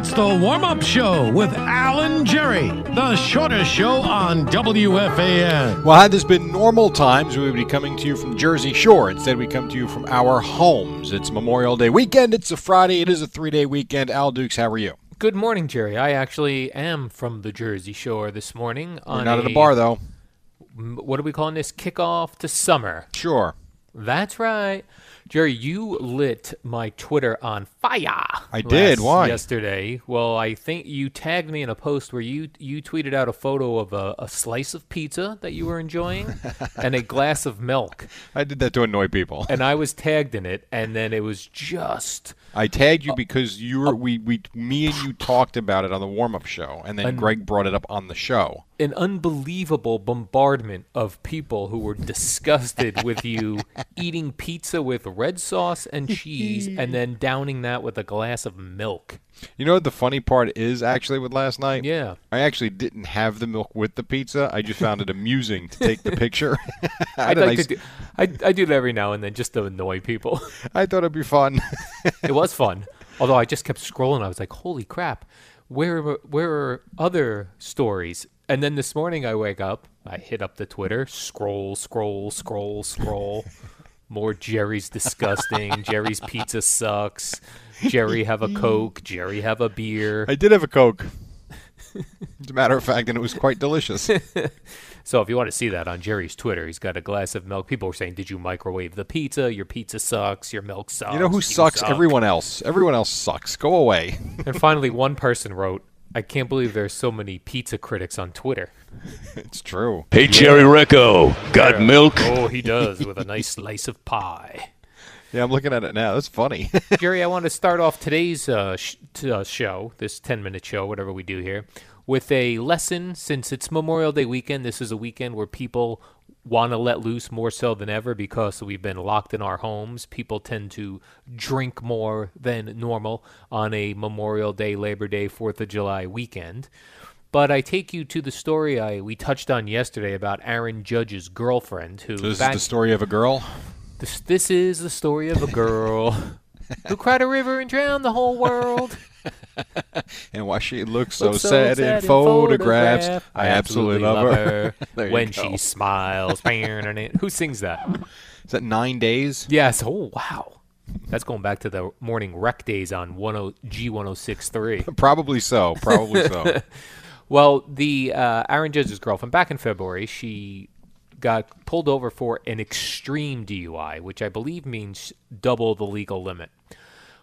It's the warm up show with Al and Jerry, the shortest show on WFAN. Well, had this been normal times, we would be coming to you from Jersey Shore. Instead, we come to you from our homes. It's Memorial Day weekend. It's a Friday. It is a three day weekend. Al Dukes, how are you? Good morning, Jerry. I actually am from the Jersey Shore this morning. We're on not at a- bar, though. What are we calling this? Kickoff to summer. Sure. That's right. Jerry, you lit my Twitter on fire. I did. Why? Yesterday. Well, I think you tagged me in a post where you you tweeted out a photo of a, a slice of pizza that you were enjoying and a glass of milk. I did that to annoy people. And I was tagged in it, and then it was just I tagged you because you were we, we me and you talked about it on the warm up show, and then And- Greg brought it up on the show. an unbelievable bombardment of people who were disgusted with you eating pizza with red sauce and cheese and then downing that with a glass of milk. You know what the funny part is actually with last night? Yeah. I actually didn't have the milk with the pizza. I just found it amusing to take the picture. I, I'd like nice- do, I, I do that every now and then just to annoy people. I thought it'd be fun. it was fun. Although I just kept scrolling. I was like, holy crap, where, where are other stories? And then this morning I wake up, I hit up the Twitter, scroll, scroll, scroll, scroll. More Jerry's disgusting. Jerry's pizza sucks. Jerry have a Coke. Jerry have a beer. I did have a Coke. As a matter of fact, and it was quite delicious. So if you want to see that on Jerry's Twitter, he's got a glass of milk. People were saying, "Did you microwave the pizza? Your pizza sucks. Your milk sucks." You know who you sucks? suck." Everyone else. Everyone else sucks. Go away. And finally, one person wrote, "I can't believe there's so many pizza critics on Twitter." it's true. Hey, Jerry Recco, got Yeah. milk? Oh, he does with a nice slice of pie. Yeah, I'm looking at it now. That's funny. Jerry, I want to start off today's uh, sh- t- uh, show, this 10 minute show, whatever we do here, with a lesson. Since it's Memorial Day weekend, this is a weekend where people want to let loose more so than ever because we've been locked in our homes. People tend to drink more than normal on a Memorial Day, Labor Day, 4th of July weekend. But I take you to the story I we touched on yesterday about Aaron Judge's girlfriend, who this back- is the story of a girl. this, this is the story of a girl who cried a river and drowned the whole world. And why she looks so, Looks so sad, in sad photographs. photograph. I absolutely love her. There when she smiles. Who sings that? Is that nine days? Yes. Oh, wow. That's going back to the morning rec days on oh, 10 G1063. Probably so. Probably so. Well, the uh, Aaron Judge's girlfriend back in February, she got pulled over for an extreme DUI, which I believe means double the legal limit.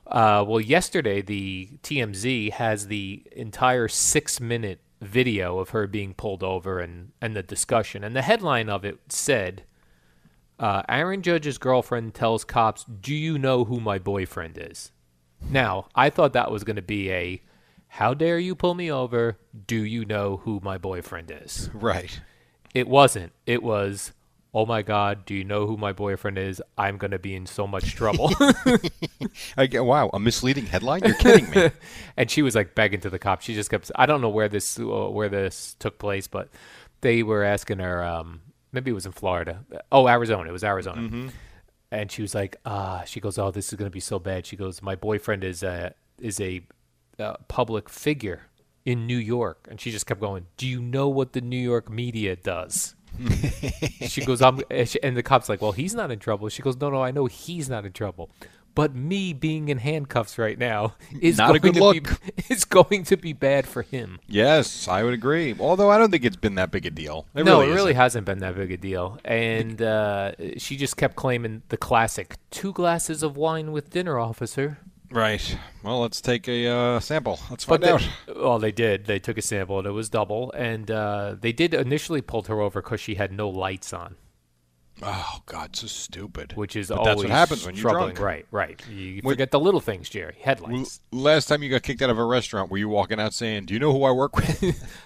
Uh, well, yesterday the TMZ has the entire six-minute video of her being pulled over and and the discussion, and the headline of it said. Uh, Aaron Judge's girlfriend tells cops, "Do you know who my boyfriend is?" Now, I thought that was going to be a how dare you pull me over? Do you know who my boyfriend is? right. It wasn't. It was, oh my God, do you know who my boyfriend is? I'm going to be in so much trouble. I get, wow, a misleading headline? You're kidding me. and she was like begging to the cops. She just kept, I don't know where this, uh, where this took place, but they were asking her, um, maybe it was in Florida. Oh, Arizona. It was Arizona. And she was like, ah, she goes, oh, this is going to be so bad. She goes, my boyfriend is a, is a uh, public figure in New York. And she just kept going, do you know what the New York media does? She goes, I'm, and she- and the cop's like, well, he's not in trouble. She goes, no, no, I know he's not in trouble. but me being in handcuffs right now is Not a going good to look. be is going to be bad for him. Yes, I would agree. Although I don't think it's been that big a deal. It no, really it really isn't. hasn't been that big a deal. And uh, she just kept claiming the classic two glasses of wine with dinner, officer. Right. Well, let's take a uh, sample. Let's find they, out. well, they did. They took a sample, and it was double. And uh, they did initially pulled her over because she had no lights on, Oh God, so stupid. which is but always that's what happens when you're troubling. drunk. Right, right. You When- forget the little things, Jerry. Headlights. last time you got kicked out of a restaurant, were you walking out saying, "Do you know who I work with"?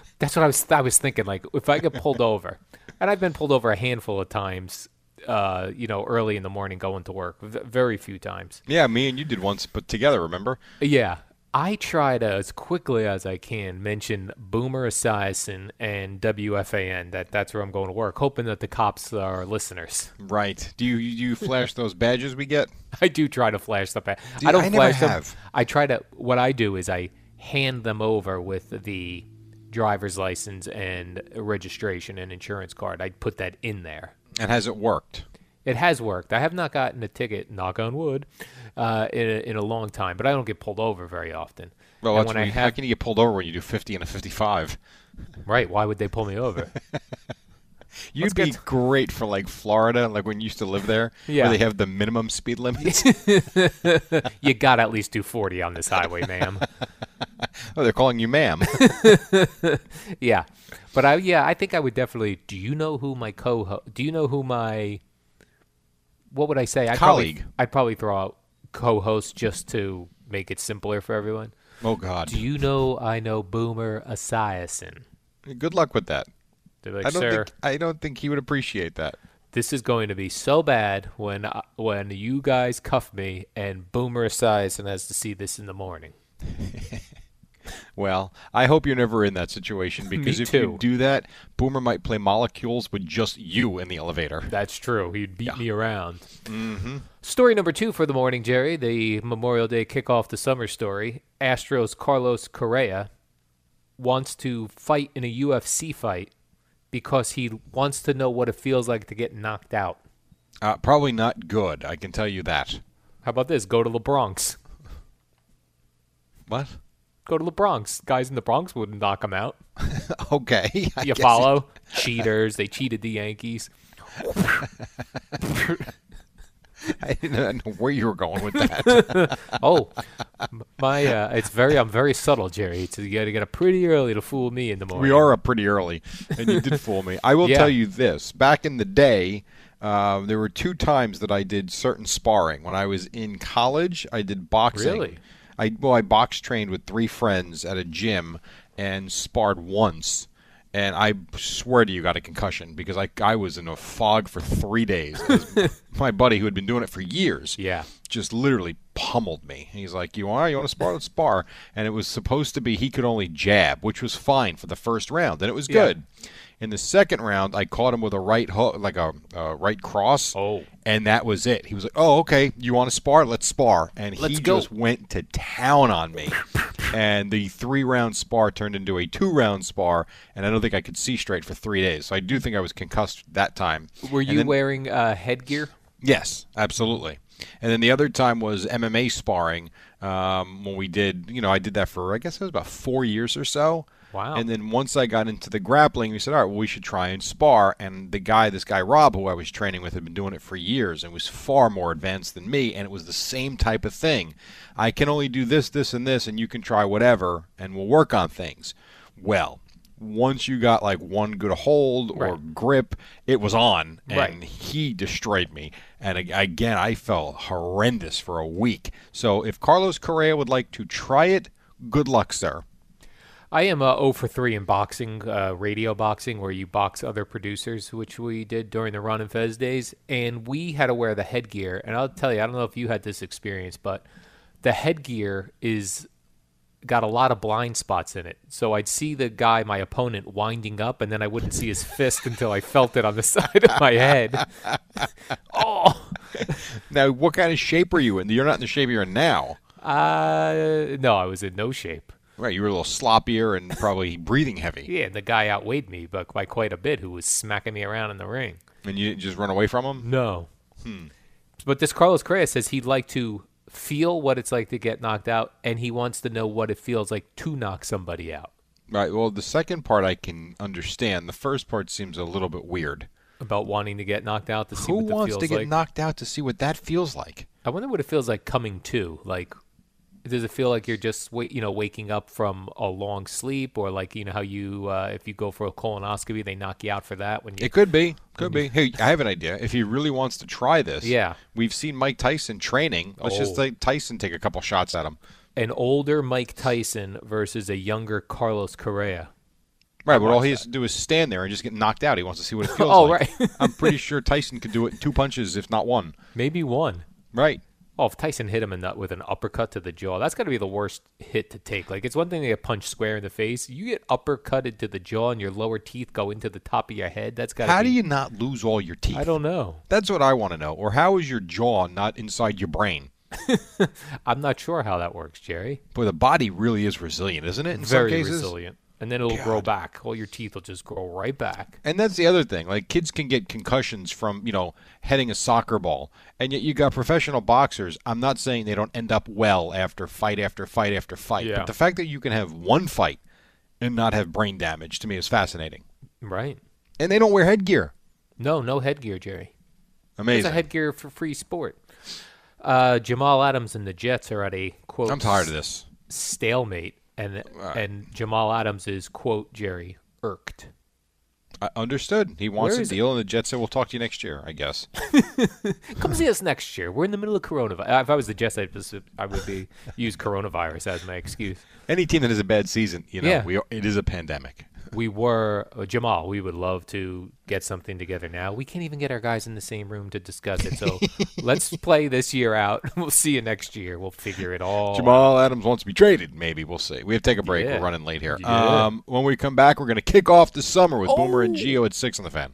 That's what I was. I was thinking. Like, if I get pulled over, and I've been pulled over a handful of times. Uh, you know, early in the morning going to work. V- very few times. yeah, me and you did once, but together. Remember? Yeah. I try to, as quickly as I can, mention Boomer Esiason and WFAN. That that's where I'm going to work, hoping that the cops are listeners. Right. Do you do you flash those badges we get? I do try to flash the badge. I don't I never flash have. them. I try to. What I do is I hand them over with the driver's license and registration and insurance card. I put that in there. And has it worked? It has worked. I have not gotten a ticket, knock on wood, uh, in, a, in a long time, but I don't get pulled over very often. Well, when I weird. how can you get pulled over when you do 50 and a 55? right, why would they pull me over? You'd Let's be get- great for like Florida, like when you used to live there, Yeah. where they have the minimum speed limits. you got to at least do 40 on this highway, ma'am. oh, they're calling you ma'am. yeah. But I yeah, I think I would definitely Do you know who my co Do you know who my What would I say? I'd Colleague. Probably, I'd probably throw out co-host just to make it simpler for everyone. oh God. Do you know I know Boomer Esiason? Good luck with that. Like, I don't think I don't think he would appreciate that. this is going to be so bad when I, when you guys cuff me and Boomer Esiason has to see this in the morning. Well, I hope you're never in that situation because if you do that, Boomer might play molecules with just you in the elevator. That's true. He'd beat me around. Mm-hmm. Story number two for the morning, Jerry. The Memorial Day kickoff the summer story. Astros Carlos Correa wants to fight in a UFC fight because he wants to know what it feels like to get knocked out. Uh, probably not good. I can tell you that. How about this? Go to the Bronx. What? Go to the Bronx. Guys in the Bronx wouldn't knock him out. Okay. I You follow? Cheaters. They cheated the Yankees. I didn't know where you were going with that. Oh, my! Uh, it's very. I'm very subtle, Jerry. It's, you got to get up pretty early to fool me in the morning. we are up pretty early, and you did fool me. I will Yeah. tell you this: back in the day, uh, there were two times that I did certain sparring. When I was in college, I did boxing. Really? I well, I box trained with three friends at a gym and sparred once. And I swear to you, got a concussion because I I was in a fog for three days. My buddy, who had been doing it for years, Yeah. just literally pummeled me. He's like, "You want? You want to spar? Let's spar." And it was supposed to be he could only jab, which was fine for the first round, and it was Yeah. good. In the second round, I caught him with a right hook, like a, a right cross. Oh. and that was it. He was like, "Oh, okay. You want to spar? Let's spar." And Let's he go. just went to town on me. and the three-round spar turned into a two-round spar, and I don't think I could see straight for three days. So I do think I was concussed that time. Were you then- wearing uh, headgear? Yes, absolutely. And then the other time was MMA sparring um, when we did, you know, I did that for, I guess it was about four years or so. Wow. And then once I got into the grappling, we said, all right, well, we should try and spar. And the guy, this guy Rob, who I was training with, had been doing it for years and was far more advanced than me. And it was the same type of thing. I can only do this, this, and this, and you can try whatever, and we'll work on things. Well, once you got like one good hold or Right. grip, it was on, and Right. he destroyed me. And again, I felt horrendous for a week. So if Carlos Correa would like to try it, good luck, sir. I am uh, 0 for 3 in boxing, uh, radio boxing, where you box other producers, which we did during the Ron and Fez days. And we had to wear the headgear. And I'll tell you, I don't know if you had this experience, but the headgear is got a lot of blind spots in it. So I'd see the guy, my opponent, winding up, and then I wouldn't see his fist until I felt it on the side of my head. oh, Now, what kind of shape are you in? You're not in the shape you're in now. uh, no, I was in no shape. Right, you were a little sloppier and probably breathing heavy. Yeah, the guy outweighed me, but by quite a bit, who was smacking me around in the ring. And you didn't just run away from him? No. Hmm. But this Carlos Correa says he'd like to feel what it's like to get knocked out, and he wants to know what it feels like to knock somebody out. Right. Well, the second part I can understand. The first part seems a little bit weird. About wanting to get knocked out to see Who what wants to get like. knocked out to see what that feels like? I wonder what it feels like coming to. Like, does it feel like you're just you know waking up from a long sleep, or like you know how you uh, if you go for a colonoscopy, they knock you out for that when you. It could be. Could be. Hey, I have an idea. If he really wants to try this, Yeah. we've seen Mike Tyson training. Let's just Oh. let Tyson take a couple shots at him. an older Mike Tyson versus a younger Carlos Correa. Right, but all he has to do is stand there and just get knocked out. He wants to see what it feels Oh, like. right. I'm pretty sure Tyson could do it in two punches, if not one. Maybe one. Right. Oh, if Tyson hit him in the, with an uppercut to the jaw, that's got to be the worst hit to take. Like, it's one thing to get punched square in the face. You get uppercutted to the jaw and your lower teeth go into the top of your head. That's got to How be. do you not lose all your teeth? I don't know. That's what I want to know. Or how is your jaw not inside your brain? I'm not sure how that works, Jerry. Boy, the body really is resilient, isn't it? In Very resilient. And then it'll grow back. All your teeth will just grow right back. And that's the other thing. Like kids can get concussions from, you know, heading a soccer ball. And yet you got professional boxers. I'm not saying they don't end up well after fight after fight after fight. Yeah. But the fact that you can have one fight and not have brain damage to me is fascinating. Right. And they don't wear headgear. No, no headgear, Jerry. It's Amazing. a headgear for free sport. Uh, Jamal Adams and the Jets are at a quote. I'm tired of this. Stalemate, and and Jamal Adams is quote Jerry irked. I understood. He wants a is it? deal, and the Jets said, "We'll talk to you next year." I guess. Come see us next year. We're in the middle of coronavirus. If I was the Jets, I'd just, I would be use coronavirus as my excuse. Any team that has a bad season, you know, Yeah. we are, it is a pandemic. We were uh, Jamal. We would love to get something together now. We can't even get our guys in the same room to discuss it. So let's play this year out. We'll see you next year. We'll figure it all. out. Jamal Adams wants to be traded. Maybe we'll see. We have to take a break. Yeah. We're running late here. Yeah. Um, when we come back, we're going to kick off the summer with Boomer and Gio at six on the fan.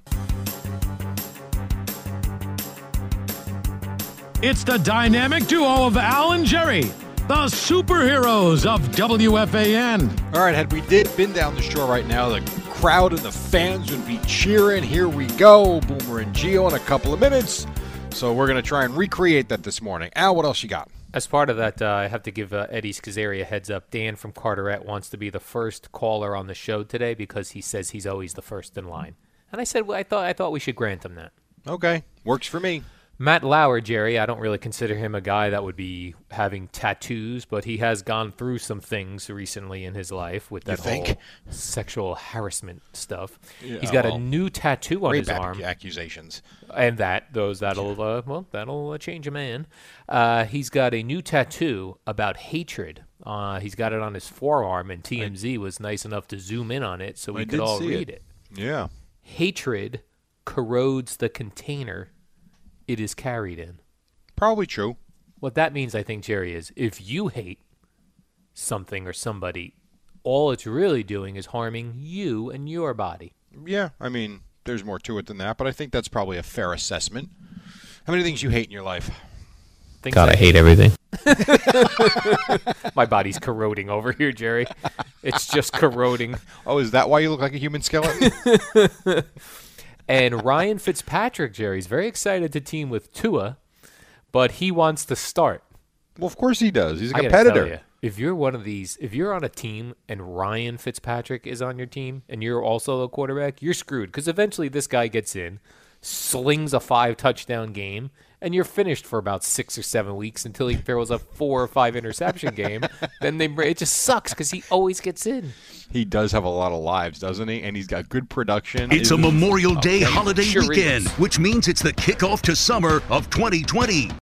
It's the dynamic duo of Al and Jerry, the superheroes of WFAN. All right, had we did been down the shore right now, the crowd and the fans would be cheering. Here we go, Boomer and Gio in a couple of minutes. So we're going to try and recreate that this morning. Al, what else you got? As part of that, uh, I have to give uh, Eddie Scozzare a heads up. Dan from Carteret wants to be the first caller on the show today because he says he's always the first in line. And I said, well, I thought I thought we should grant him that. Okay, works for me. Matt Lauer, Jerry, I don't really consider him a guy that would be having tattoos, but he has gone through some things recently in his life with that whole sexual harassment stuff. Yeah, He's got well, a new tattoo on his arm, accusations. and that those that'll uh, well that'll uh, change a man. Uh, he's got a new tattoo about hatred. Uh, he's got it on his forearm, and TMZ was nice enough to zoom in on it so we I could all read it. it. Yeah. Hatred corrodes the container it is carried in. Probably true. What that means, I think, Jerry, is if you hate something or somebody, all it's really doing is harming you and your body. Yeah, I mean, there's more to it than that, but I think that's probably a fair assessment. How many things you hate in your life? Things God, I that- hate everything. My body's corroding over here, Jerry. It's just corroding. Oh, is that why you look like a human skeleton? And Ryan Fitzpatrick, Jerry's very excited to team with Tua, but he wants to start. well, of course he does. He's a competitor. if you're one of these, if you're on a team and Ryan Fitzpatrick is on your team and you're also a quarterback, you're screwed because eventually this guy gets in, slings a five touchdown game, and you're finished for about six or seven weeks until he throws a four or five interception game. Then they it just sucks because he always gets in. He does have a lot of lives, doesn't he? And he's got good production. It's a Memorial Day oh, holiday sure weekend, is. which means it's the kickoff to summer of 2020.